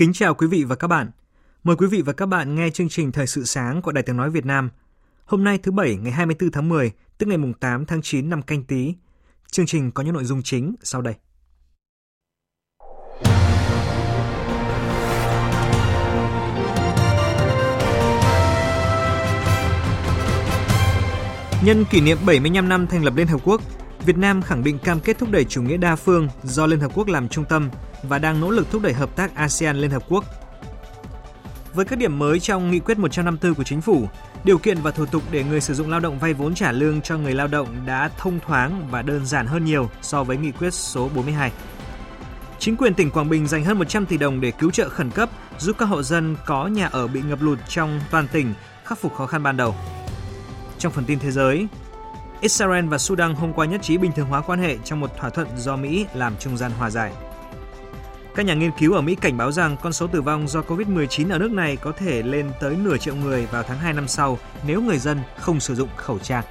Kính chào quý vị và các bạn. Mời quý vị và các bạn nghe chương trình Thời sự sáng của Đài Tiếng Nói Việt Nam. Hôm nay thứ Bảy ngày 24 tháng 10, tức ngày 8 tháng 9 năm canh tí. Chương trình có những nội dung chính sau đây. Nhân kỷ niệm 75 năm thành lập Liên Hợp Quốc, Việt Nam khẳng định cam kết thúc đẩy chủ nghĩa đa phương do Liên Hợp Quốc làm trung tâm và đang nỗ lực thúc đẩy hợp tác ASEAN Liên Hợp Quốc. Với các điểm mới trong Nghị quyết 154 của Chính phủ, điều kiện và thủ tục để người sử dụng lao động vay vốn trả lương cho người lao động đã thông thoáng và đơn giản hơn nhiều so với Nghị quyết số 42. Chính quyền tỉnh Quảng Bình dành hơn 100 tỷ đồng để cứu trợ khẩn cấp, giúp các hộ dân có nhà ở bị ngập lụt trong toàn tỉnh khắc phục khó khăn ban đầu. Trong phần tin thế giới, Israel và Sudan hôm qua nhất trí bình thường hóa quan hệ trong một thỏa thuận do Mỹ làm trung gian hòa giải. Các nhà nghiên cứu ở Mỹ cảnh báo rằng con số tử vong do COVID-19 ở nước này có thể lên tới nửa triệu người vào tháng 2 năm sau nếu người dân không sử dụng khẩu trang.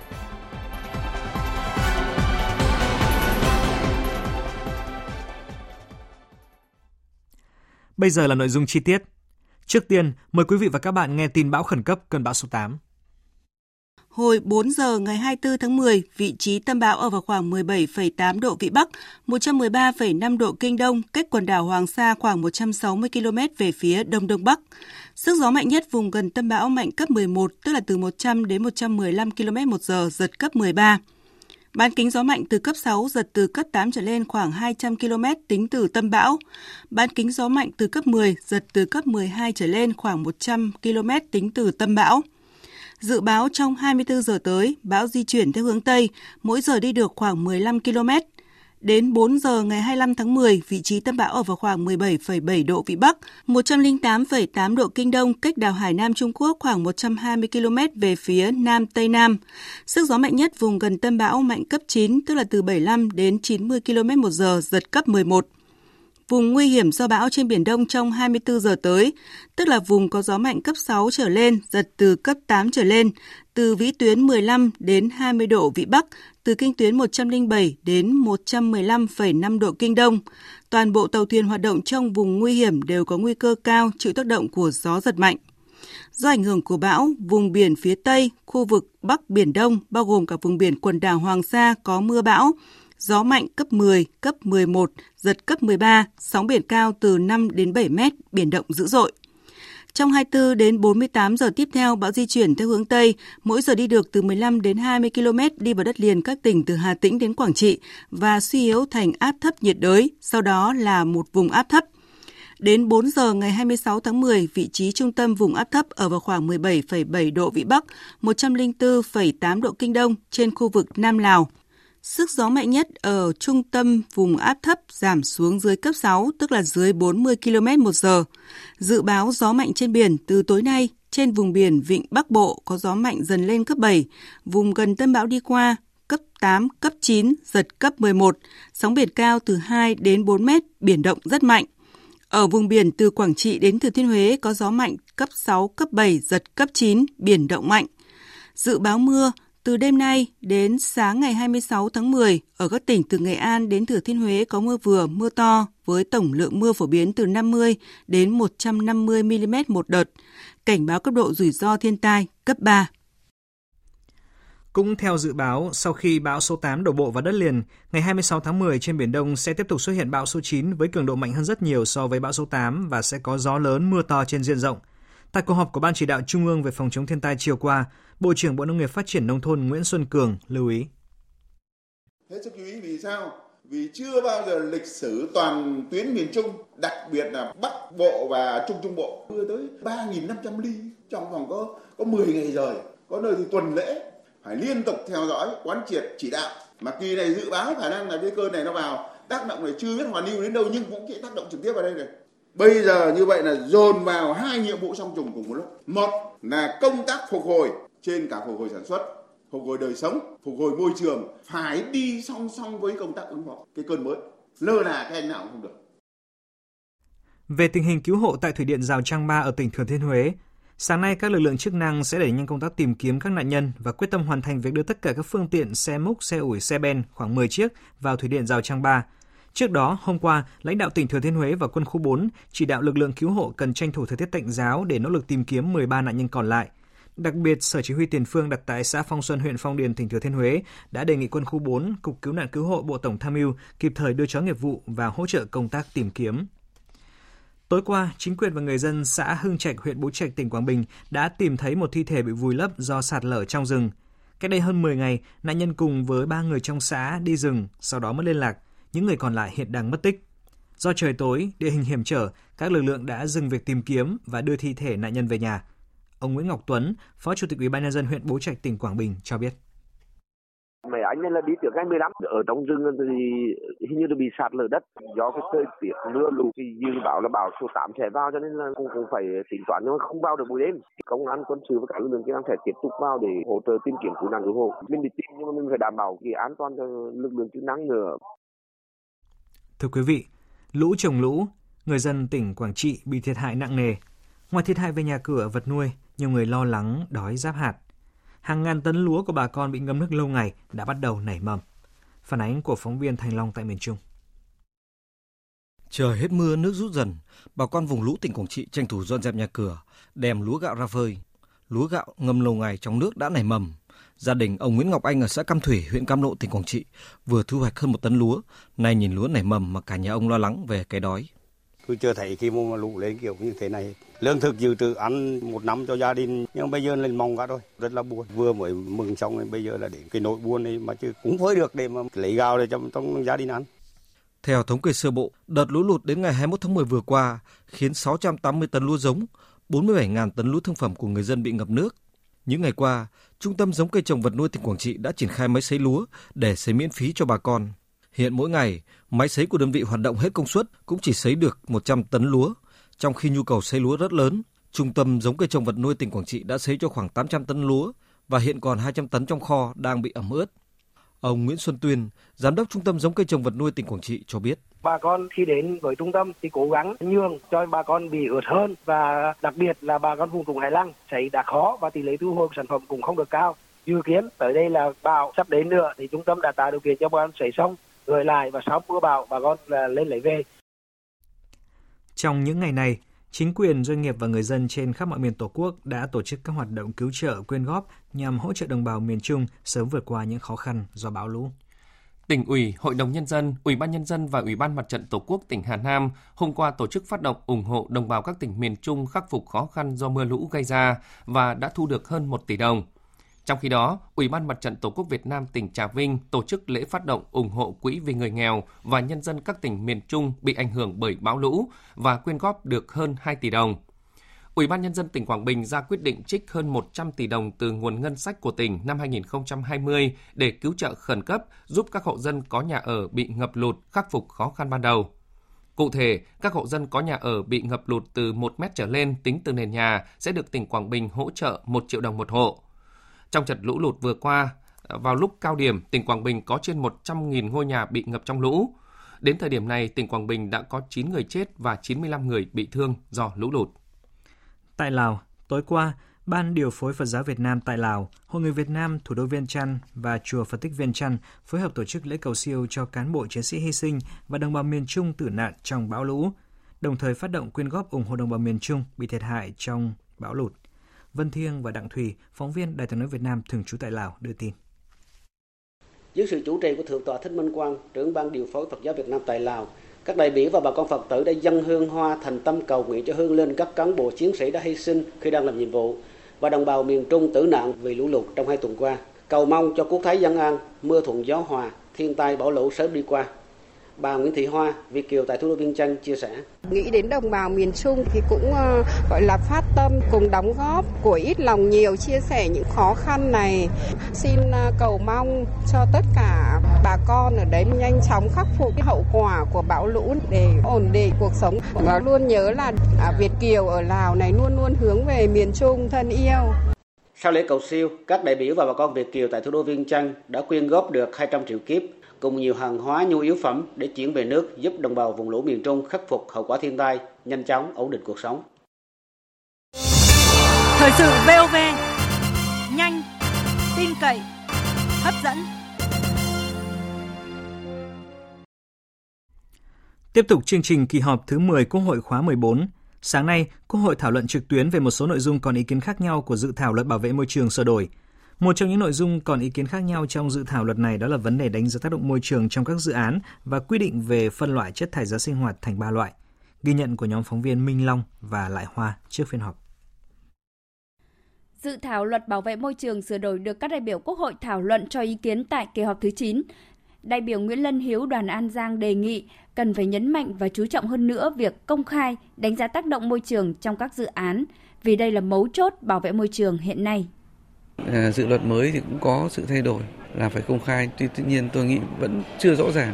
Bây giờ là nội dung chi tiết. Trước tiên, mời quý vị và các bạn nghe tin bão khẩn cấp cơn bão số 8. Hồi 4 giờ ngày 24 tháng 10, vị trí tâm bão ở vào khoảng 17,8 độ Vĩ Bắc, 113,5 độ Kinh Đông, cách quần đảo Hoàng Sa khoảng 160 km về phía Đông Đông Bắc. Sức gió mạnh nhất vùng gần tâm bão mạnh cấp 11, tức là từ 100 đến 115 km một giờ, giật cấp 13. Bán kính gió mạnh từ cấp 6, giật từ cấp 8 trở lên khoảng 200 km tính từ tâm bão. Bán kính gió mạnh từ cấp 10, giật từ cấp 12 trở lên khoảng 100 km tính từ tâm bão. Dự báo trong 24 giờ tới, bão di chuyển theo hướng Tây, mỗi giờ đi được khoảng 15 km. Đến 4 giờ ngày 25 tháng 10, vị trí tâm bão ở vào khoảng 17,7 độ Vĩ Bắc, 108,8 độ Kinh Đông, cách đảo Hải Nam Trung Quốc khoảng 120 km về phía Nam Tây Nam. Sức gió mạnh nhất vùng gần tâm bão mạnh cấp 9, tức là từ 75 đến 90 km một giờ, giật cấp 11 vùng nguy hiểm do bão trên Biển Đông trong 24 giờ tới, tức là vùng có gió mạnh cấp 6 trở lên, giật từ cấp 8 trở lên, từ vĩ tuyến 15 đến 20 độ vĩ Bắc, từ kinh tuyến 107 đến 115,5 độ kinh Đông. Toàn bộ tàu thuyền hoạt động trong vùng nguy hiểm đều có nguy cơ cao chịu tác động của gió giật mạnh. Do ảnh hưởng của bão, vùng biển phía Tây, khu vực Bắc Biển Đông, bao gồm cả vùng biển quần đảo Hoàng Sa có mưa bão, gió mạnh cấp 10, cấp 11, giật cấp 13, sóng biển cao từ 5 đến 7 mét, biển động dữ dội. Trong 24 đến 48 giờ tiếp theo, bão di chuyển theo hướng Tây, mỗi giờ đi được từ 15 đến 20 km đi vào đất liền các tỉnh từ Hà Tĩnh đến Quảng Trị và suy yếu thành áp thấp nhiệt đới, sau đó là một vùng áp thấp. Đến 4 giờ ngày 26 tháng 10, vị trí trung tâm vùng áp thấp ở vào khoảng 17,7 độ Vĩ Bắc, 104,8 độ Kinh Đông trên khu vực Nam Lào. Sức gió mạnh nhất ở trung tâm vùng áp thấp giảm xuống dưới cấp 6, tức là dưới 40 km một giờ. Dự báo gió mạnh trên biển từ tối nay, trên vùng biển Vịnh Bắc Bộ có gió mạnh dần lên cấp 7, vùng gần tâm bão đi qua, cấp 8, cấp 9, giật cấp 11, sóng biển cao từ 2 đến 4 mét, biển động rất mạnh. Ở vùng biển từ Quảng Trị đến Thừa Thiên Huế có gió mạnh cấp 6, cấp 7, giật cấp 9, biển động mạnh. Dự báo mưa từ đêm nay đến sáng ngày 26 tháng 10, ở các tỉnh từ Nghệ An đến Thừa Thiên Huế có mưa vừa, mưa to với tổng lượng mưa phổ biến từ 50 đến 150 mm một đợt. Cảnh báo cấp độ rủi ro thiên tai cấp 3. Cũng theo dự báo, sau khi bão số 8 đổ bộ vào đất liền, ngày 26 tháng 10 trên Biển Đông sẽ tiếp tục xuất hiện bão số 9 với cường độ mạnh hơn rất nhiều so với bão số 8 và sẽ có gió lớn mưa to trên diện rộng. Tại cuộc họp của Ban chỉ đạo Trung ương về phòng chống thiên tai chiều qua, Bộ trưởng Bộ Nông nghiệp Phát triển Nông thôn Nguyễn Xuân Cường lưu ý. Hết sức chú ý vì sao? vì chưa bao giờ lịch sử toàn tuyến miền Trung, đặc biệt là Bắc Bộ và Trung Trung Bộ mưa tới 3.500 ly trong vòng có có 10 ngày rồi, có nơi thì tuần lễ phải liên tục theo dõi, quán triệt, chỉ đạo. Mà kỳ này dự báo khả năng là cái cơn này nó vào tác động này chưa biết hoàn lưu đến đâu nhưng cũng sẽ tác động trực tiếp vào đây này. Bây giờ như vậy là dồn vào hai nhiệm vụ song trùng cùng một lúc. Một là công tác phục hồi trên cả phục hồi sản xuất, phục hồi đời sống, phục hồi môi trường phải đi song song với công tác ứng phó cái cơn mới. Lơ là cái anh nào cũng không được. Về tình hình cứu hộ tại thủy điện Rào Trang Ba ở tỉnh Thừa Thiên Huế, sáng nay các lực lượng chức năng sẽ đẩy nhanh công tác tìm kiếm các nạn nhân và quyết tâm hoàn thành việc đưa tất cả các phương tiện xe múc, xe ủi, xe ben khoảng 10 chiếc vào thủy điện Rào Trang Ba. Trước đó, hôm qua, lãnh đạo tỉnh Thừa Thiên Huế và quân khu 4 chỉ đạo lực lượng cứu hộ cần tranh thủ thời tiết tạnh giáo để nỗ lực tìm kiếm 13 nạn nhân còn lại. Đặc biệt, Sở Chỉ huy Tiền phương đặt tại xã Phong Xuân, huyện Phong Điền, tỉnh Thừa Thiên Huế đã đề nghị quân khu 4, Cục Cứu nạn Cứu hộ Bộ Tổng tham mưu kịp thời đưa chó nghiệp vụ và hỗ trợ công tác tìm kiếm. Tối qua, chính quyền và người dân xã Hưng Trạch, huyện Bố Trạch, tỉnh Quảng Bình đã tìm thấy một thi thể bị vùi lấp do sạt lở trong rừng. Cách đây hơn 10 ngày, nạn nhân cùng với ba người trong xã đi rừng, sau đó mất liên lạc. Những người còn lại hiện đang mất tích. Do trời tối, địa hình hiểm trở, các lực lượng đã dừng việc tìm kiếm và đưa thi thể nạn nhân về nhà. Ông Nguyễn Ngọc Tuấn, Phó Chủ tịch Ủy ban nhân dân huyện Bố Trạch, tỉnh Quảng Bình cho biết. Mấy anh ấy là đi từ ngày 15 ở trong rừng thì hình như là bị sạt lở đất do cái thời tiết mưa lũ thì dự báo là bão số 8 sẽ vào cho nên là cũng, cũng phải tính toán nhưng mà không vào được buổi đêm. Công an quân sự và cả lực lượng chức năng sẽ tiếp tục vào để hỗ trợ tìm kiếm cứu nạn cứu hộ. Mình đi tìm nhưng mà mình phải đảm bảo cái an toàn cho lực lượng chức năng nữa. Thưa quý vị, lũ trồng lũ, người dân tỉnh Quảng Trị bị thiệt hại nặng nề. Ngoài thiệt hại về nhà cửa, vật nuôi, nhiều người lo lắng đói giáp hạt. Hàng ngàn tấn lúa của bà con bị ngâm nước lâu ngày đã bắt đầu nảy mầm. Phản ánh của phóng viên Thành Long tại miền Trung. Trời hết mưa, nước rút dần, bà con vùng lũ tỉnh Quảng Trị tranh thủ dọn dẹp nhà cửa, đem lúa gạo ra phơi. Lúa gạo ngâm lâu ngày trong nước đã nảy mầm. Gia đình ông Nguyễn Ngọc Anh ở xã Cam Thủy, huyện Cam Lộ, tỉnh Quảng Trị vừa thu hoạch hơn một tấn lúa. Nay nhìn lúa nảy mầm mà cả nhà ông lo lắng về cái đói. Tôi chưa thấy khi mà lũ lên kiểu như thế này. Lương thực dự trữ ăn một năm cho gia đình nhưng bây giờ lên mong cả rồi. Rất là buồn. Vừa mới mừng xong bây giờ là đến cái nỗi buồn này mà chứ cũng phơi được để mà lấy gạo để cho trong gia đình ăn. Theo thống kê sơ bộ, đợt lũ lụt đến ngày 21 tháng 10 vừa qua khiến 680 tấn lúa giống, 47.000 tấn lúa thương phẩm của người dân bị ngập nước. Những ngày qua, Trung tâm giống cây trồng vật nuôi tỉnh Quảng Trị đã triển khai máy sấy lúa để sấy miễn phí cho bà con. Hiện mỗi ngày, máy sấy của đơn vị hoạt động hết công suất cũng chỉ sấy được 100 tấn lúa, trong khi nhu cầu sấy lúa rất lớn. Trung tâm giống cây trồng vật nuôi tỉnh Quảng Trị đã sấy cho khoảng 800 tấn lúa và hiện còn 200 tấn trong kho đang bị ẩm ướt. Ông Nguyễn Xuân Tuyên, giám đốc Trung tâm giống cây trồng vật nuôi tỉnh Quảng Trị cho biết. Bà con khi đến với trung tâm thì cố gắng nhường cho bà con bị ướt hơn và đặc biệt là bà con vùng trũng hải lăng cháy đã khó và tỷ lệ thu hồi sản phẩm cũng không được cao. Dự kiến tới đây là bão sắp đến nữa thì trung tâm đã tạo điều kiện cho bà con sấy xong gửi lại và sau mưa bão bà con là lên lấy về. Trong những ngày này, chính quyền, doanh nghiệp và người dân trên khắp mọi miền Tổ quốc đã tổ chức các hoạt động cứu trợ, quyên góp nhằm hỗ trợ đồng bào miền Trung sớm vượt qua những khó khăn do bão lũ. Tỉnh ủy, Hội đồng Nhân dân, Ủy ban Nhân dân và Ủy ban Mặt trận Tổ quốc tỉnh Hà Nam hôm qua tổ chức phát động ủng hộ đồng bào các tỉnh miền Trung khắc phục khó khăn do mưa lũ gây ra và đã thu được hơn 1 tỷ đồng. Trong khi đó, Ủy ban Mặt trận Tổ quốc Việt Nam tỉnh Trà Vinh tổ chức lễ phát động ủng hộ quỹ vì người nghèo và nhân dân các tỉnh miền Trung bị ảnh hưởng bởi bão lũ và quyên góp được hơn 2 tỷ đồng. Ủy ban Nhân dân tỉnh Quảng Bình ra quyết định trích hơn 100 tỷ đồng từ nguồn ngân sách của tỉnh năm 2020 để cứu trợ khẩn cấp giúp các hộ dân có nhà ở bị ngập lụt khắc phục khó khăn ban đầu. Cụ thể, các hộ dân có nhà ở bị ngập lụt từ 1 mét trở lên tính từ nền nhà sẽ được tỉnh Quảng Bình hỗ trợ 1 triệu đồng một hộ. Trong trận lũ lụt vừa qua, vào lúc cao điểm, tỉnh Quảng Bình có trên 100.000 ngôi nhà bị ngập trong lũ. Đến thời điểm này, tỉnh Quảng Bình đã có 9 người chết và 95 người bị thương do lũ lụt. Tại Lào, tối qua, Ban điều phối Phật giáo Việt Nam tại Lào, Hội người Việt Nam, thủ đô Viên Chăn và Chùa Phật tích Viên Chăn phối hợp tổ chức lễ cầu siêu cho cán bộ chiến sĩ hy sinh và đồng bào miền Trung tử nạn trong bão lũ, đồng thời phát động quyên góp ủng hộ đồng bào miền Trung bị thiệt hại trong bão lụt. Vân Thiêng và Đặng Thùy, phóng viên Đài tiếng nói Việt Nam thường trú tại Lào đưa tin. Dưới sự chủ trì của Thượng tọa Thích Minh Quang, trưởng ban điều phối Phật giáo Việt Nam tại Lào, các đại biểu và bà con Phật tử đã dâng hương hoa thành tâm cầu nguyện cho hương linh các cán bộ chiến sĩ đã hy sinh khi đang làm nhiệm vụ và đồng bào miền Trung tử nạn vì lũ lụt trong hai tuần qua. Cầu mong cho quốc thái dân an, mưa thuận gió hòa, thiên tai bão lũ sớm đi qua. Bà Nguyễn Thị Hoa, Việt Kiều tại thủ đô Viên Chăn chia sẻ. Nghĩ đến đồng bào miền Trung thì cũng uh, gọi là phát tâm cùng đóng góp của ít lòng nhiều chia sẻ những khó khăn này. Xin uh, cầu mong cho tất cả bà con ở đấy nhanh chóng khắc phục cái hậu quả của bão lũ để ổn định cuộc sống. Và luôn nhớ là uh, Việt Kiều ở Lào này luôn luôn hướng về miền Trung thân yêu. Sau lễ cầu siêu, các đại biểu và bà con Việt Kiều tại thủ đô Viên Chăn đã quyên góp được 200 triệu kiếp cùng nhiều hàng hóa nhu yếu phẩm để chuyển về nước giúp đồng bào vùng lũ miền Trung khắc phục hậu quả thiên tai, nhanh chóng ổn định cuộc sống. Thời sự VOV, nhanh, tin cậy, hấp dẫn. Tiếp tục chương trình kỳ họp thứ 10 Quốc hội khóa 14, sáng nay Quốc hội thảo luận trực tuyến về một số nội dung còn ý kiến khác nhau của dự thảo luật bảo vệ môi trường sửa đổi. Một trong những nội dung còn ý kiến khác nhau trong dự thảo luật này đó là vấn đề đánh giá tác động môi trường trong các dự án và quy định về phân loại chất thải rắn sinh hoạt thành ba loại. Ghi nhận của nhóm phóng viên Minh Long và Lại Hoa trước phiên họp. Dự thảo luật bảo vệ môi trường sửa đổi được các đại biểu Quốc hội thảo luận cho ý kiến tại kỳ họp thứ 9. Đại biểu Nguyễn Lân Hiếu đoàn An Giang đề nghị cần phải nhấn mạnh và chú trọng hơn nữa việc công khai, đánh giá tác động môi trường trong các dự án, vì đây là mấu chốt bảo vệ môi trường hiện nay. Ờ, dự luật mới thì cũng có sự thay đổi là phải công khai, tuy tuy nhiên tôi nghĩ vẫn chưa rõ ràng.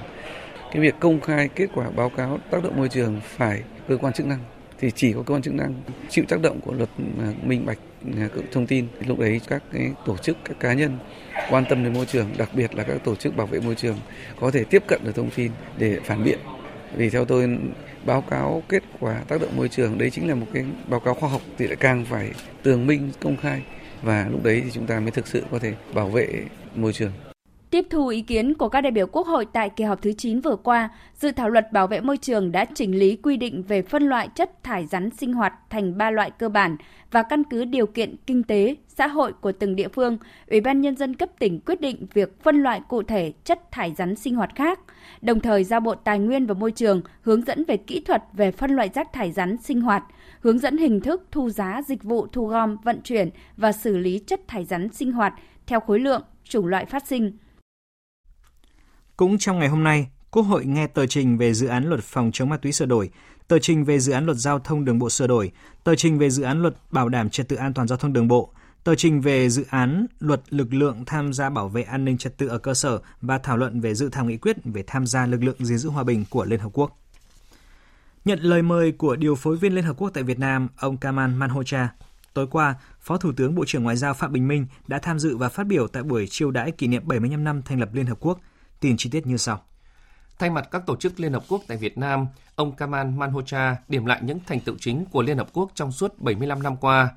Cái việc công khai kết quả báo cáo tác động môi trường phải cơ quan chức năng thì chỉ có cơ quan chức năng chịu tác động của luật ờ, minh bạch ờ, thông tin. Lúc đấy các cái tổ chức các cá nhân quan tâm đến môi trường đặc biệt là các tổ chức bảo vệ môi trường có thể tiếp cận được thông tin để phản biện. Vì theo tôi báo cáo kết quả tác động môi trường đấy chính là một cái báo cáo khoa học thì lại càng phải tường minh công khai và lúc đấy thì chúng ta mới thực sự có thể bảo vệ môi trường. Tiếp thu ý kiến của các đại biểu Quốc hội tại kỳ họp thứ 9 vừa qua, dự thảo luật bảo vệ môi trường đã chỉnh lý quy định về phân loại chất thải rắn sinh hoạt thành ba loại cơ bản và căn cứ điều kiện kinh tế, xã hội của từng địa phương, Ủy ban nhân dân cấp tỉnh quyết định việc phân loại cụ thể chất thải rắn sinh hoạt khác, đồng thời giao Bộ Tài nguyên và Môi trường hướng dẫn về kỹ thuật về phân loại rác thải rắn sinh hoạt, hướng dẫn hình thức thu giá dịch vụ thu gom, vận chuyển và xử lý chất thải rắn sinh hoạt theo khối lượng, chủng loại phát sinh. Cũng trong ngày hôm nay, Quốc hội nghe tờ trình về dự án luật phòng chống ma túy sửa đổi, tờ trình về dự án luật giao thông đường bộ sửa đổi, tờ trình về dự án luật bảo đảm trật tự an toàn giao thông đường bộ, tờ trình về dự án luật lực lượng tham gia bảo vệ an ninh trật tự ở cơ sở và thảo luận về dự thảo nghị quyết về tham gia lực lượng gìn giữ hòa bình của Liên Hợp Quốc. Nhận lời mời của điều phối viên Liên Hợp Quốc tại Việt Nam, ông Kamal Manhocha, tối qua, Phó Thủ tướng Bộ trưởng Ngoại giao Phạm Bình Minh đã tham dự và phát biểu tại buổi chiêu đãi kỷ niệm 75 năm thành lập Liên Hợp Quốc. Tin chi tiết như sau. Thay mặt các tổ chức Liên Hợp Quốc tại Việt Nam, ông Kamal Manhocha điểm lại những thành tựu chính của Liên Hợp Quốc trong suốt 75 năm qua,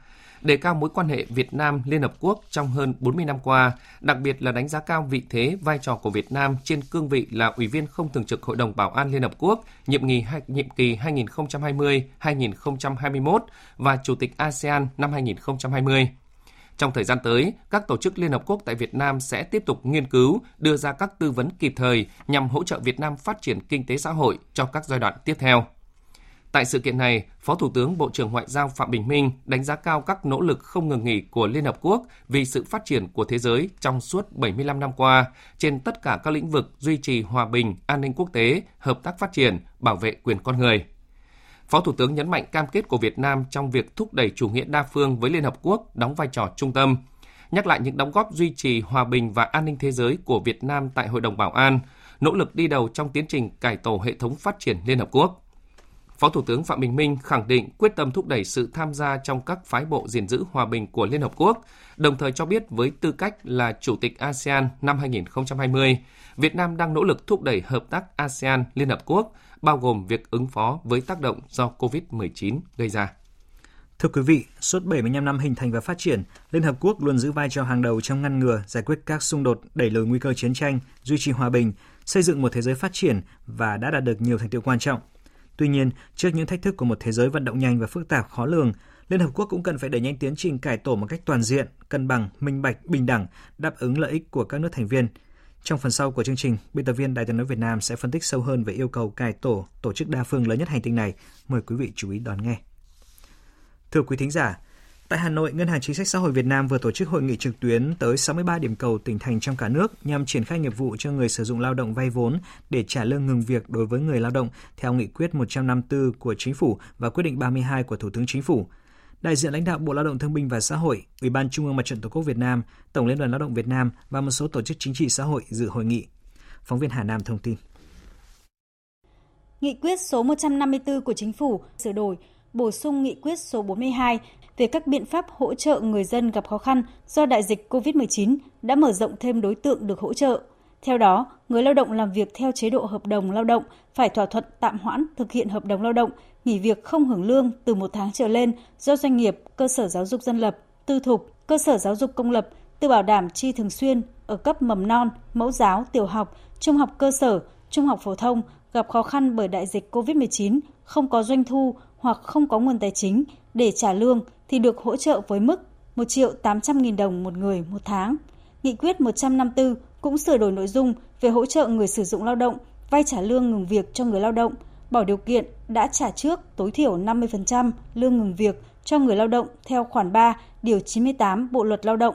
đề cao mối quan hệ Việt Nam Liên Hợp Quốc trong hơn 40 năm qua, đặc biệt là đánh giá cao vị thế, vai trò của Việt Nam trên cương vị là Ủy viên không thường trực Hội đồng Bảo an Liên Hợp Quốc nhiệm kỳ, nhiệm kỳ 2020-2021 và Chủ tịch ASEAN năm 2020. Trong thời gian tới, các tổ chức Liên Hợp Quốc tại Việt Nam sẽ tiếp tục nghiên cứu, đưa ra các tư vấn kịp thời nhằm hỗ trợ Việt Nam phát triển kinh tế xã hội cho các giai đoạn tiếp theo. Tại sự kiện này, Phó Thủ tướng Bộ trưởng Ngoại giao Phạm Bình Minh đánh giá cao các nỗ lực không ngừng nghỉ của Liên Hợp Quốc vì sự phát triển của thế giới trong suốt 75 năm qua trên tất cả các lĩnh vực duy trì hòa bình, an ninh quốc tế, hợp tác phát triển, bảo vệ quyền con người. Phó Thủ tướng nhấn mạnh cam kết của Việt Nam trong việc thúc đẩy chủ nghĩa đa phương với Liên Hợp Quốc đóng vai trò trung tâm, nhắc lại những đóng góp duy trì hòa bình và an ninh thế giới của Việt Nam tại Hội đồng Bảo an, nỗ lực đi đầu trong tiến trình cải tổ hệ thống phát triển Liên Hợp Quốc. Phó Thủ tướng Phạm Bình Minh khẳng định quyết tâm thúc đẩy sự tham gia trong các phái bộ gìn giữ hòa bình của Liên Hợp Quốc, đồng thời cho biết với tư cách là Chủ tịch ASEAN năm 2020, Việt Nam đang nỗ lực thúc đẩy hợp tác ASEAN Liên Hợp Quốc, bao gồm việc ứng phó với tác động do COVID-19 gây ra. Thưa quý vị, suốt 75 năm hình thành và phát triển, Liên Hợp Quốc luôn giữ vai trò hàng đầu trong ngăn ngừa, giải quyết các xung đột, đẩy lùi nguy cơ chiến tranh, duy trì hòa bình, xây dựng một thế giới phát triển và đã đạt được nhiều thành tiệu quan trọng. Tuy nhiên, trước những thách thức của một thế giới vận động nhanh và phức tạp khó lường, Liên Hợp Quốc cũng cần phải đẩy nhanh tiến trình cải tổ một cách toàn diện, cân bằng, minh bạch, bình đẳng, đáp ứng lợi ích của các nước thành viên. Trong phần sau của chương trình, biên tập viên Đài tiếng nói Việt Nam sẽ phân tích sâu hơn về yêu cầu cải tổ tổ chức đa phương lớn nhất hành tinh này. Mời quý vị chú ý đón nghe. Thưa quý thính giả, Tại Hà Nội, Ngân hàng Chính sách Xã hội Việt Nam vừa tổ chức hội nghị trực tuyến tới 63 điểm cầu tỉnh thành trong cả nước nhằm triển khai nghiệp vụ cho người sử dụng lao động vay vốn để trả lương ngừng việc đối với người lao động theo nghị quyết 154 của Chính phủ và quyết định 32 của Thủ tướng Chính phủ. Đại diện lãnh đạo Bộ Lao động Thương binh và Xã hội, Ủy ban Trung ương Mặt trận Tổ quốc Việt Nam, Tổng Liên đoàn Lao động Việt Nam và một số tổ chức chính trị xã hội dự hội nghị. Phóng viên Hà Nam thông tin. Nghị quyết số 154 của Chính phủ sửa đổi, bổ sung nghị quyết số 42 về các biện pháp hỗ trợ người dân gặp khó khăn do đại dịch COVID-19 đã mở rộng thêm đối tượng được hỗ trợ. Theo đó, người lao động làm việc theo chế độ hợp đồng lao động phải thỏa thuận tạm hoãn thực hiện hợp đồng lao động, nghỉ việc không hưởng lương từ một tháng trở lên do doanh nghiệp, cơ sở giáo dục dân lập, tư thục, cơ sở giáo dục công lập tự bảo đảm chi thường xuyên ở cấp mầm non, mẫu giáo, tiểu học, trung học cơ sở, trung học phổ thông gặp khó khăn bởi đại dịch COVID-19, không có doanh thu hoặc không có nguồn tài chính để trả lương thì được hỗ trợ với mức 1 triệu 800 nghìn đồng một người một tháng. Nghị quyết 154 cũng sửa đổi nội dung về hỗ trợ người sử dụng lao động vay trả lương ngừng việc cho người lao động, bỏ điều kiện đã trả trước tối thiểu 50% lương ngừng việc cho người lao động theo khoản 3 điều 98 Bộ luật Lao động.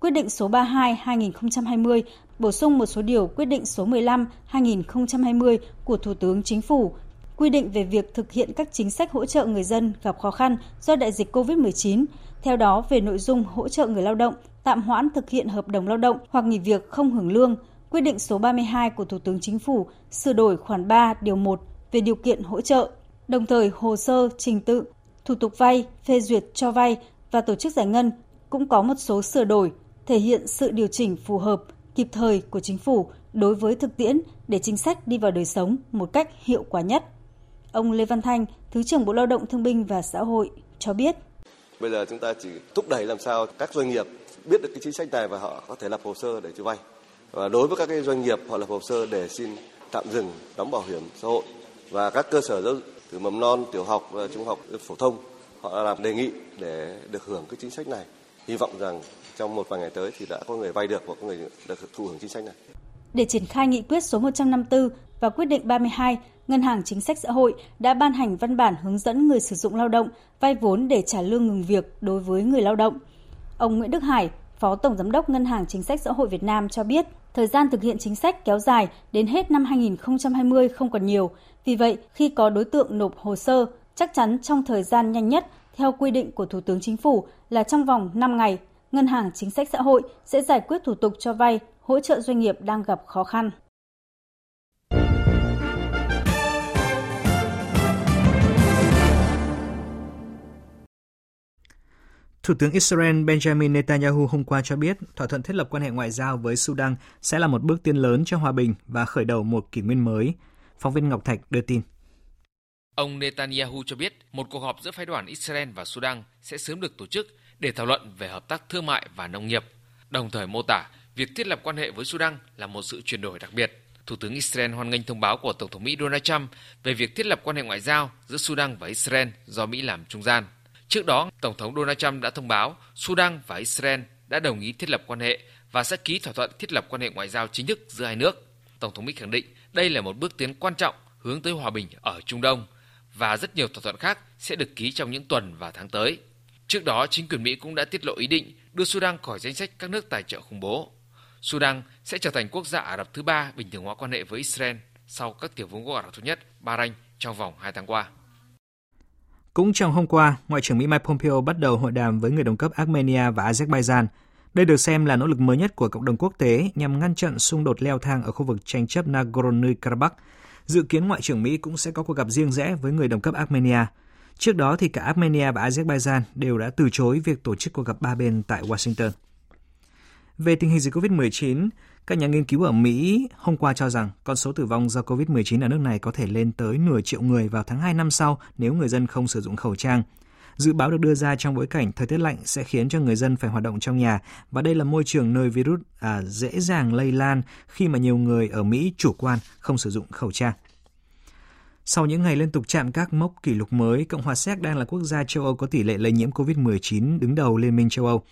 Quyết định số 32/2020 bổ sung một số điều quyết định số 15/2020 của Thủ tướng Chính phủ quy định về việc thực hiện các chính sách hỗ trợ người dân gặp khó khăn do đại dịch COVID-19. Theo đó, về nội dung hỗ trợ người lao động tạm hoãn thực hiện hợp đồng lao động hoặc nghỉ việc không hưởng lương, quyết định số 32 của Thủ tướng Chính phủ sửa đổi khoản 3 điều 1 về điều kiện hỗ trợ, đồng thời hồ sơ, trình tự, thủ tục vay, phê duyệt cho vay và tổ chức giải ngân cũng có một số sửa đổi thể hiện sự điều chỉnh phù hợp, kịp thời của chính phủ đối với thực tiễn để chính sách đi vào đời sống một cách hiệu quả nhất. Ông Lê Văn Thanh, Thứ trưởng Bộ Lao động Thương binh và Xã hội cho biết. Bây giờ chúng ta chỉ thúc đẩy làm sao các doanh nghiệp biết được cái chính sách này và họ có thể lập hồ sơ để cho vay. Và đối với các cái doanh nghiệp họ lập hồ sơ để xin tạm dừng đóng bảo hiểm xã hội và các cơ sở giáo dục từ mầm non, tiểu học trung học phổ thông họ làm đề nghị để được hưởng cái chính sách này. Hy vọng rằng trong một vài ngày tới thì đã có người vay được và có người được thụ hưởng chính sách này. Để triển khai nghị quyết số 154 và quyết định 32, Ngân hàng Chính sách Xã hội đã ban hành văn bản hướng dẫn người sử dụng lao động vay vốn để trả lương ngừng việc đối với người lao động. Ông Nguyễn Đức Hải, Phó Tổng Giám đốc Ngân hàng Chính sách Xã hội Việt Nam cho biết, thời gian thực hiện chính sách kéo dài đến hết năm 2020 không còn nhiều. Vì vậy, khi có đối tượng nộp hồ sơ, chắc chắn trong thời gian nhanh nhất theo quy định của Thủ tướng Chính phủ là trong vòng 5 ngày, Ngân hàng Chính sách Xã hội sẽ giải quyết thủ tục cho vay, hỗ trợ doanh nghiệp đang gặp khó khăn. Thủ tướng Israel Benjamin Netanyahu hôm qua cho biết thỏa thuận thiết lập quan hệ ngoại giao với Sudan sẽ là một bước tiến lớn cho hòa bình và khởi đầu một kỷ nguyên mới. Phóng viên Ngọc Thạch đưa tin. Ông Netanyahu cho biết một cuộc họp giữa phái đoàn Israel và Sudan sẽ sớm được tổ chức để thảo luận về hợp tác thương mại và nông nghiệp, đồng thời mô tả việc thiết lập quan hệ với Sudan là một sự chuyển đổi đặc biệt. Thủ tướng Israel hoan nghênh thông báo của Tổng thống Mỹ Donald Trump về việc thiết lập quan hệ ngoại giao giữa Sudan và Israel do Mỹ làm trung gian. Trước đó, Tổng thống Donald Trump đã thông báo Sudan và Israel đã đồng ý thiết lập quan hệ và sẽ ký thỏa thuận thiết lập quan hệ ngoại giao chính thức giữa hai nước. Tổng thống Mỹ khẳng định đây là một bước tiến quan trọng hướng tới hòa bình ở Trung Đông và rất nhiều thỏa thuận khác sẽ được ký trong những tuần và tháng tới. Trước đó, chính quyền Mỹ cũng đã tiết lộ ý định đưa Sudan khỏi danh sách các nước tài trợ khủng bố. Sudan sẽ trở thành quốc gia Ả Rập thứ ba bình thường hóa quan hệ với Israel sau các tiểu vương quốc Ả Rập thống nhất Bahrain trong vòng hai tháng qua. Cũng trong hôm qua, Ngoại trưởng Mỹ Mike Pompeo bắt đầu hội đàm với người đồng cấp Armenia và Azerbaijan. Đây được xem là nỗ lực mới nhất của cộng đồng quốc tế nhằm ngăn chặn xung đột leo thang ở khu vực tranh chấp Nagorno-Karabakh. Dự kiến Ngoại trưởng Mỹ cũng sẽ có cuộc gặp riêng rẽ với người đồng cấp Armenia. Trước đó thì cả Armenia và Azerbaijan đều đã từ chối việc tổ chức cuộc gặp ba bên tại Washington. Về tình hình dịch COVID-19, các nhà nghiên cứu ở Mỹ hôm qua cho rằng con số tử vong do COVID-19 ở nước này có thể lên tới nửa triệu người vào tháng 2 năm sau nếu người dân không sử dụng khẩu trang. Dự báo được đưa ra trong bối cảnh thời tiết lạnh sẽ khiến cho người dân phải hoạt động trong nhà và đây là môi trường nơi virus à, dễ dàng lây lan khi mà nhiều người ở Mỹ chủ quan không sử dụng khẩu trang. Sau những ngày liên tục chạm các mốc kỷ lục mới, Cộng hòa Séc đang là quốc gia châu Âu có tỷ lệ lây nhiễm COVID-19 đứng đầu Liên minh châu Âu.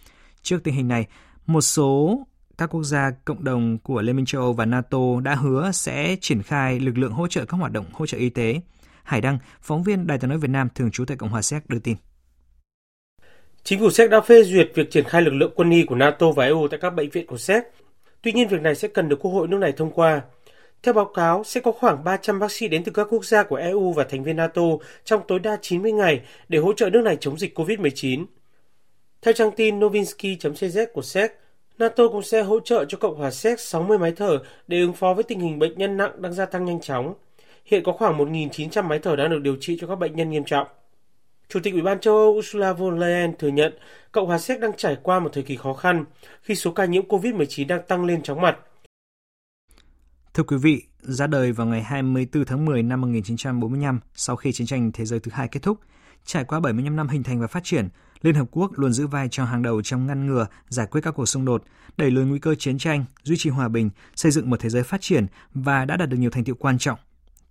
Trước tình hình này, một số các quốc gia cộng đồng của Liên minh châu Âu và NATO đã hứa sẽ triển khai lực lượng hỗ trợ các hoạt động hỗ trợ y tế. Hải Đăng, phóng viên Đài tiếng nói Việt Nam thường trú tại Cộng hòa Séc đưa tin. Chính phủ Séc đã phê duyệt việc triển khai lực lượng quân y của NATO và EU tại các bệnh viện của Séc. Tuy nhiên, việc này sẽ cần được Quốc hội nước này thông qua. Theo báo cáo, sẽ có khoảng 300 bác sĩ đến từ các quốc gia của EU và thành viên NATO trong tối đa 90 ngày để hỗ trợ nước này chống dịch COVID-19. Theo trang tin novinsky.cz của Séc, NATO cũng sẽ hỗ trợ cho Cộng hòa Séc 60 máy thở để ứng phó với tình hình bệnh nhân nặng đang gia tăng nhanh chóng. Hiện có khoảng 1.900 máy thở đang được điều trị cho các bệnh nhân nghiêm trọng. Chủ tịch Ủy ban châu Âu Ursula von der Leyen thừa nhận Cộng hòa Séc đang trải qua một thời kỳ khó khăn khi số ca nhiễm COVID-19 đang tăng lên chóng mặt. Thưa quý vị, ra đời vào ngày 24 tháng 10 năm 1945 sau khi chiến tranh thế giới thứ hai kết thúc, trải qua 75 năm hình thành và phát triển, Liên Hợp Quốc luôn giữ vai trò hàng đầu trong ngăn ngừa, giải quyết các cuộc xung đột, đẩy lùi nguy cơ chiến tranh, duy trì hòa bình, xây dựng một thế giới phát triển và đã đạt được nhiều thành tựu quan trọng.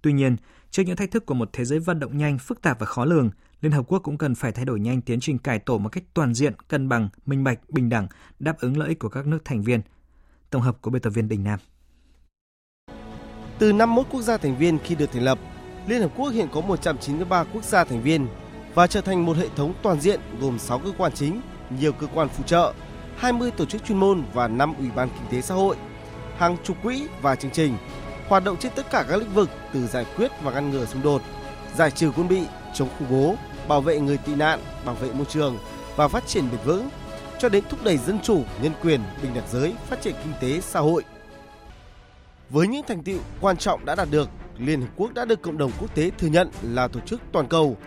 Tuy nhiên, trước những thách thức của một thế giới vận động nhanh, phức tạp và khó lường, Liên Hợp Quốc cũng cần phải thay đổi nhanh tiến trình cải tổ một cách toàn diện, cân bằng, minh bạch, bình đẳng, đáp ứng lợi ích của các nước thành viên. Tổng hợp của biên tập viên Đình Nam. Từ 51 quốc gia thành viên khi được thành lập, Liên Hợp Quốc hiện có 193 quốc gia thành viên và trở thành một hệ thống toàn diện gồm 6 cơ quan chính, nhiều cơ quan phụ trợ, 20 tổ chức chuyên môn và 5 ủy ban kinh tế xã hội, hàng chục quỹ và chương trình, hoạt động trên tất cả các lĩnh vực từ giải quyết và ngăn ngừa xung đột, giải trừ quân bị, chống khủng bố, bảo vệ người tị nạn, bảo vệ môi trường và phát triển bền vững, cho đến thúc đẩy dân chủ, nhân quyền, bình đẳng giới, phát triển kinh tế xã hội. Với những thành tựu quan trọng đã đạt được, Liên Hợp Quốc đã được cộng đồng quốc tế thừa nhận là tổ chức toàn cầu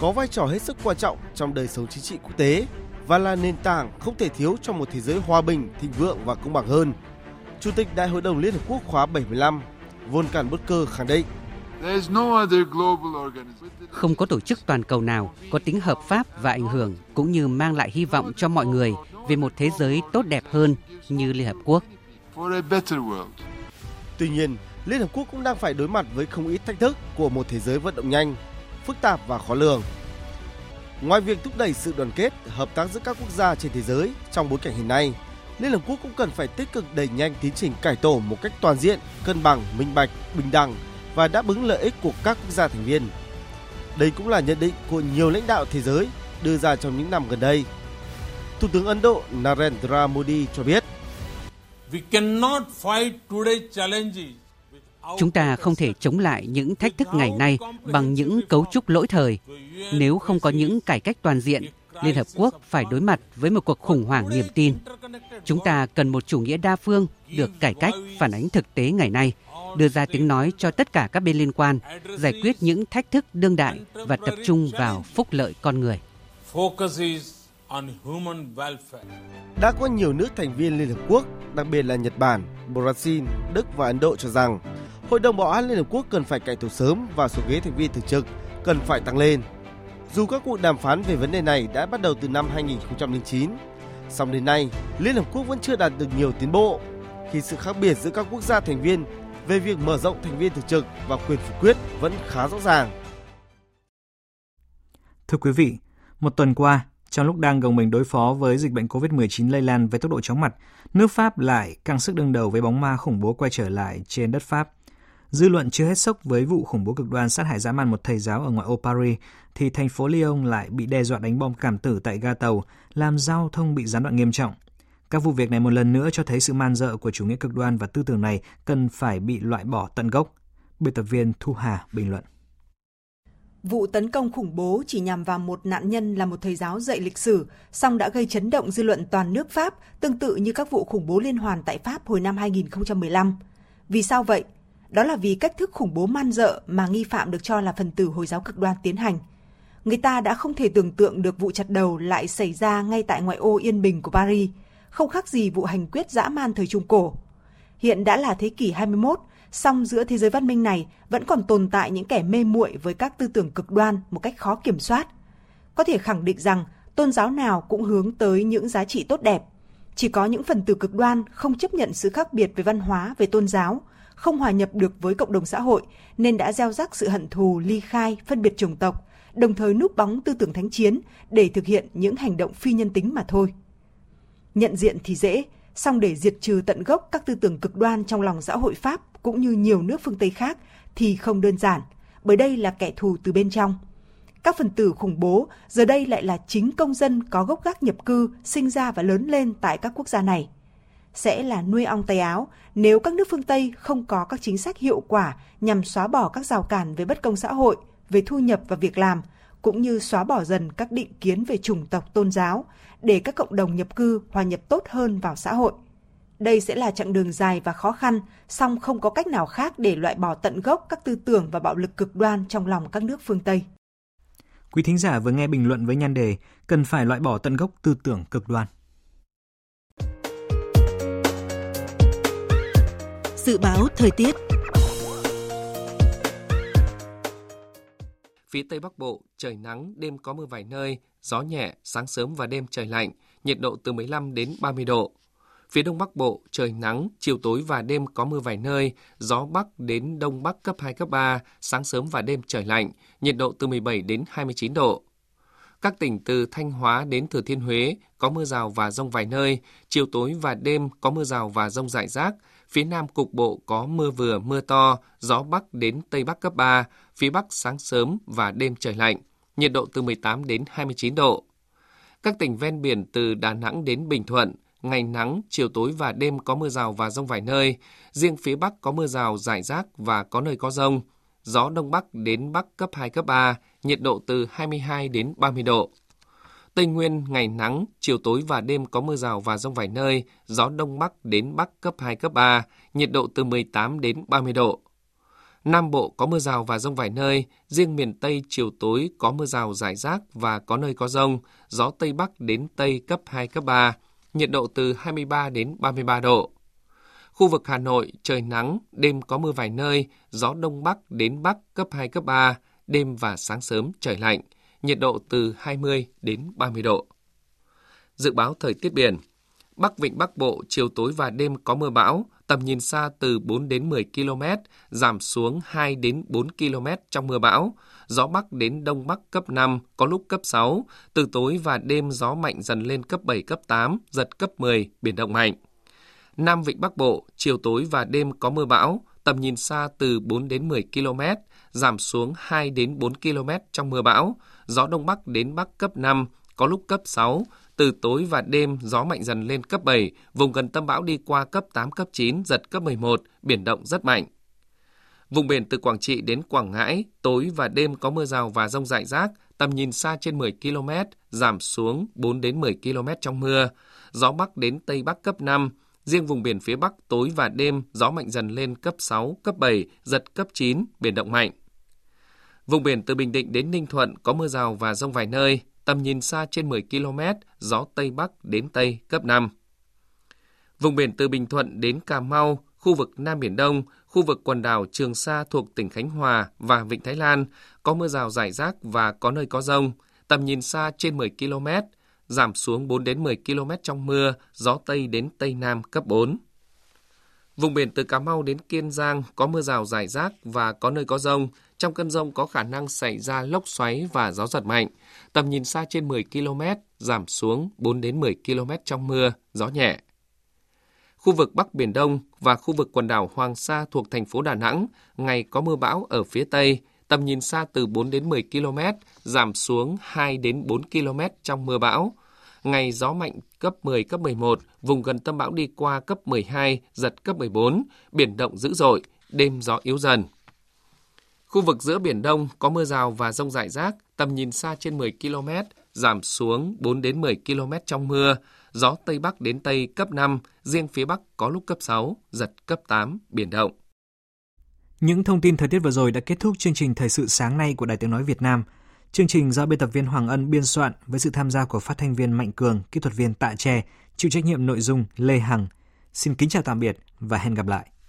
có vai trò hết sức quan trọng trong đời sống chính trị quốc tế và là nền tảng không thể thiếu trong một thế giới hòa bình, thịnh vượng và công bằng hơn. Chủ tịch Đại hội đồng Liên Hợp Quốc khóa 75, Volkan Butker khẳng định không có tổ chức toàn cầu nào có tính hợp pháp và ảnh hưởng cũng như mang lại hy vọng cho mọi người về một thế giới tốt đẹp hơn như Liên Hợp Quốc. Tuy nhiên, Liên Hợp Quốc cũng đang phải đối mặt với không ít thách thức của một thế giới vận động nhanh, phức tạp và khó lường. Ngoài việc thúc đẩy sự đoàn kết, hợp tác giữa các quốc gia trên thế giới trong bối cảnh hiện nay, Liên Hợp Quốc cũng cần phải tích cực đẩy nhanh tiến trình cải tổ một cách toàn diện, cân bằng, minh bạch, bình đẳng và đáp ứng lợi ích của các quốc gia thành viên. Đây cũng là nhận định của nhiều lãnh đạo thế giới đưa ra trong những năm gần đây. Thủ tướng Ấn Độ Narendra Modi cho biết, Chúng ta không thể chống lại những thách thức ngày nay bằng những cấu trúc lỗi thời. Nếu không có những cải cách toàn diện, Liên Hợp Quốc phải đối mặt với một cuộc khủng hoảng niềm tin. Chúng ta cần một chủ nghĩa đa phương được cải cách phản ánh thực tế ngày nay, đưa ra tiếng nói cho tất cả các bên liên quan, giải quyết những thách thức đương đại và tập trung vào phúc lợi con người. Đã có nhiều nước thành viên Liên Hợp Quốc, đặc biệt là Nhật Bản, Brazil, Đức và Ấn Độ cho rằng Hội đồng Bảo an Liên Hợp Quốc cần phải cải tổ sớm và số ghế thành viên thường trực cần phải tăng lên. Dù các cuộc đàm phán về vấn đề này đã bắt đầu từ năm 2009, song đến nay Liên Hợp Quốc vẫn chưa đạt được nhiều tiến bộ khi sự khác biệt giữa các quốc gia thành viên về việc mở rộng thành viên thường trực và quyền phủ quyết vẫn khá rõ ràng. Thưa quý vị, một tuần qua, trong lúc đang gồng mình đối phó với dịch bệnh COVID-19 lây lan với tốc độ chóng mặt, nước Pháp lại căng sức đương đầu với bóng ma khủng bố quay trở lại trên đất Pháp. Dư luận chưa hết sốc với vụ khủng bố cực đoan sát hại dã man một thầy giáo ở ngoại ô Paris, thì thành phố Lyon lại bị đe dọa đánh bom cảm tử tại ga tàu, làm giao thông bị gián đoạn nghiêm trọng. Các vụ việc này một lần nữa cho thấy sự man dợ của chủ nghĩa cực đoan và tư tưởng này cần phải bị loại bỏ tận gốc. Biên tập viên Thu Hà bình luận. Vụ tấn công khủng bố chỉ nhằm vào một nạn nhân là một thầy giáo dạy lịch sử, song đã gây chấn động dư luận toàn nước Pháp, tương tự như các vụ khủng bố liên hoàn tại Pháp hồi năm 2015. Vì sao vậy? Đó là vì cách thức khủng bố man dợ mà nghi phạm được cho là phần tử Hồi giáo cực đoan tiến hành. Người ta đã không thể tưởng tượng được vụ chặt đầu lại xảy ra ngay tại ngoại ô yên bình của Paris, không khác gì vụ hành quyết dã man thời Trung Cổ. Hiện đã là thế kỷ 21, song giữa thế giới văn minh này vẫn còn tồn tại những kẻ mê muội với các tư tưởng cực đoan một cách khó kiểm soát. Có thể khẳng định rằng tôn giáo nào cũng hướng tới những giá trị tốt đẹp. Chỉ có những phần tử cực đoan không chấp nhận sự khác biệt về văn hóa, về tôn giáo, không hòa nhập được với cộng đồng xã hội nên đã gieo rắc sự hận thù, ly khai, phân biệt chủng tộc, đồng thời núp bóng tư tưởng thánh chiến để thực hiện những hành động phi nhân tính mà thôi. Nhận diện thì dễ, song để diệt trừ tận gốc các tư tưởng cực đoan trong lòng xã hội Pháp cũng như nhiều nước phương Tây khác thì không đơn giản, bởi đây là kẻ thù từ bên trong. các phần tử khủng bố giờ đây lại là chính công dân có gốc gác nhập cư, sinh ra và lớn lên tại các quốc gia này. Sẽ là nuôi ong tay áo nếu các nước phương Tây không có các chính sách hiệu quả nhằm xóa bỏ các rào cản về bất công xã hội, về thu nhập và việc làm, cũng như xóa bỏ dần các định kiến về chủng tộc tôn giáo để các cộng đồng nhập cư hòa nhập tốt hơn vào xã hội. Đây sẽ là chặng đường dài và khó khăn, song không có cách nào khác để loại bỏ tận gốc các tư tưởng và bạo lực cực đoan trong lòng các nước phương Tây. Quý thính giả vừa nghe bình luận với nhan đề cần phải loại bỏ tận gốc tư tưởng cực đoan. Dự báo thời tiết Phía Tây Bắc Bộ, trời nắng, đêm có mưa vài nơi, gió nhẹ, sáng sớm và đêm trời lạnh, nhiệt độ từ 15 đến 30 độ. Phía Đông Bắc Bộ, trời nắng, chiều tối và đêm có mưa vài nơi, gió Bắc đến Đông Bắc cấp 2, cấp 3, sáng sớm và đêm trời lạnh, nhiệt độ từ 17 đến 29 độ. Các tỉnh từ Thanh Hóa đến Thừa Thiên Huế có mưa rào và rông vài nơi, chiều tối và đêm có mưa rào và rông rải rác, phía Nam cục bộ có mưa vừa mưa to, gió Bắc đến Tây Bắc cấp 3, phía Bắc sáng sớm và đêm trời lạnh, nhiệt độ từ 18 đến 29 độ. Các tỉnh ven biển từ Đà Nẵng đến Bình Thuận, ngày nắng, chiều tối và đêm có mưa rào và rông vài nơi. Riêng phía Bắc có mưa rào rải rác và có nơi có rông. Gió Đông Bắc đến Bắc cấp 2, cấp 3, nhiệt độ từ 22 đến 30 độ. Tây Nguyên ngày nắng, chiều tối và đêm có mưa rào và rông vài nơi, gió Đông Bắc đến Bắc cấp 2, cấp 3, nhiệt độ từ 18 đến 30 độ. Nam Bộ có mưa rào và rông vài nơi, riêng miền Tây chiều tối có mưa rào rải rác và có nơi có rông, gió Tây Bắc đến Tây cấp 2, cấp 3, nhiệt độ từ 23 đến 33 độ. Khu vực Hà Nội trời nắng, đêm có mưa vài nơi, gió Đông Bắc đến Bắc cấp 2, cấp 3, đêm và sáng sớm trời lạnh, nhiệt độ từ 20 đến 30 độ. Dự báo thời tiết biển Bắc Vịnh Bắc Bộ chiều tối và đêm có mưa bão, tầm nhìn xa từ 4 đến 10 km, giảm xuống 2 đến 4 km trong mưa bão. Gió Bắc đến Đông Bắc cấp 5, có lúc cấp 6. Từ tối và đêm gió mạnh dần lên cấp 7, cấp 8, giật cấp 10, biển động mạnh. Nam Vịnh Bắc Bộ, chiều tối và đêm có mưa bão, tầm nhìn xa từ 4 đến 10 km, giảm xuống 2 đến 4 km trong mưa bão. Gió Đông Bắc đến Bắc cấp 5, có lúc cấp 6, từ tối và đêm, gió mạnh dần lên cấp 7, vùng gần tâm bão đi qua cấp 8, cấp 9, giật cấp 11, biển động rất mạnh. Vùng biển từ Quảng Trị đến Quảng Ngãi, tối và đêm có mưa rào và rông rải rác, tầm nhìn xa trên 10 km, giảm xuống 4 đến 10 km trong mưa. Gió Bắc đến Tây Bắc cấp 5, riêng vùng biển phía Bắc tối và đêm gió mạnh dần lên cấp 6, cấp 7, giật cấp 9, biển động mạnh. Vùng biển từ Bình Định đến Ninh Thuận có mưa rào và rông vài nơi, tầm nhìn xa trên 10 km, gió Tây Bắc đến Tây cấp 5. Vùng biển từ Bình Thuận đến Cà Mau, khu vực Nam Biển Đông, khu vực quần đảo Trường Sa thuộc tỉnh Khánh Hòa và Vịnh Thái Lan có mưa rào rải rác và có nơi có rông, tầm nhìn xa trên 10 km, giảm xuống 4 đến 10 km trong mưa, gió Tây đến Tây Nam cấp 4. Vùng biển từ Cà Mau đến Kiên Giang có mưa rào rải rác và có nơi có rông. Trong cơn rông có khả năng xảy ra lốc xoáy và gió giật mạnh. Tầm nhìn xa trên 10 km, giảm xuống 4 đến 10 km trong mưa, gió nhẹ. Khu vực Bắc Biển Đông và khu vực quần đảo Hoàng Sa thuộc thành phố Đà Nẵng, ngày có mưa bão ở phía Tây, tầm nhìn xa từ 4 đến 10 km, giảm xuống 2 đến 4 km trong mưa bão. Ngày gió mạnh cấp 10, cấp 11, vùng gần tâm bão đi qua cấp 12, giật cấp 14, biển động dữ dội, đêm gió yếu dần. Khu vực giữa Biển Đông có mưa rào và rông rải rác, tầm nhìn xa trên 10 km, giảm xuống 4 đến 10 km trong mưa, gió Tây Bắc đến Tây cấp 5, riêng phía Bắc có lúc cấp 6, giật cấp 8, biển động. Những thông tin thời tiết vừa rồi đã kết thúc chương trình Thời sự sáng nay của Đài Tiếng Nói Việt Nam. Chương trình do biên tập viên Hoàng Ân biên soạn với sự tham gia của phát thanh viên Mạnh Cường, kỹ thuật viên Tạ Tre, chịu trách nhiệm nội dung Lê Hằng. Xin kính chào tạm biệt và hẹn gặp lại.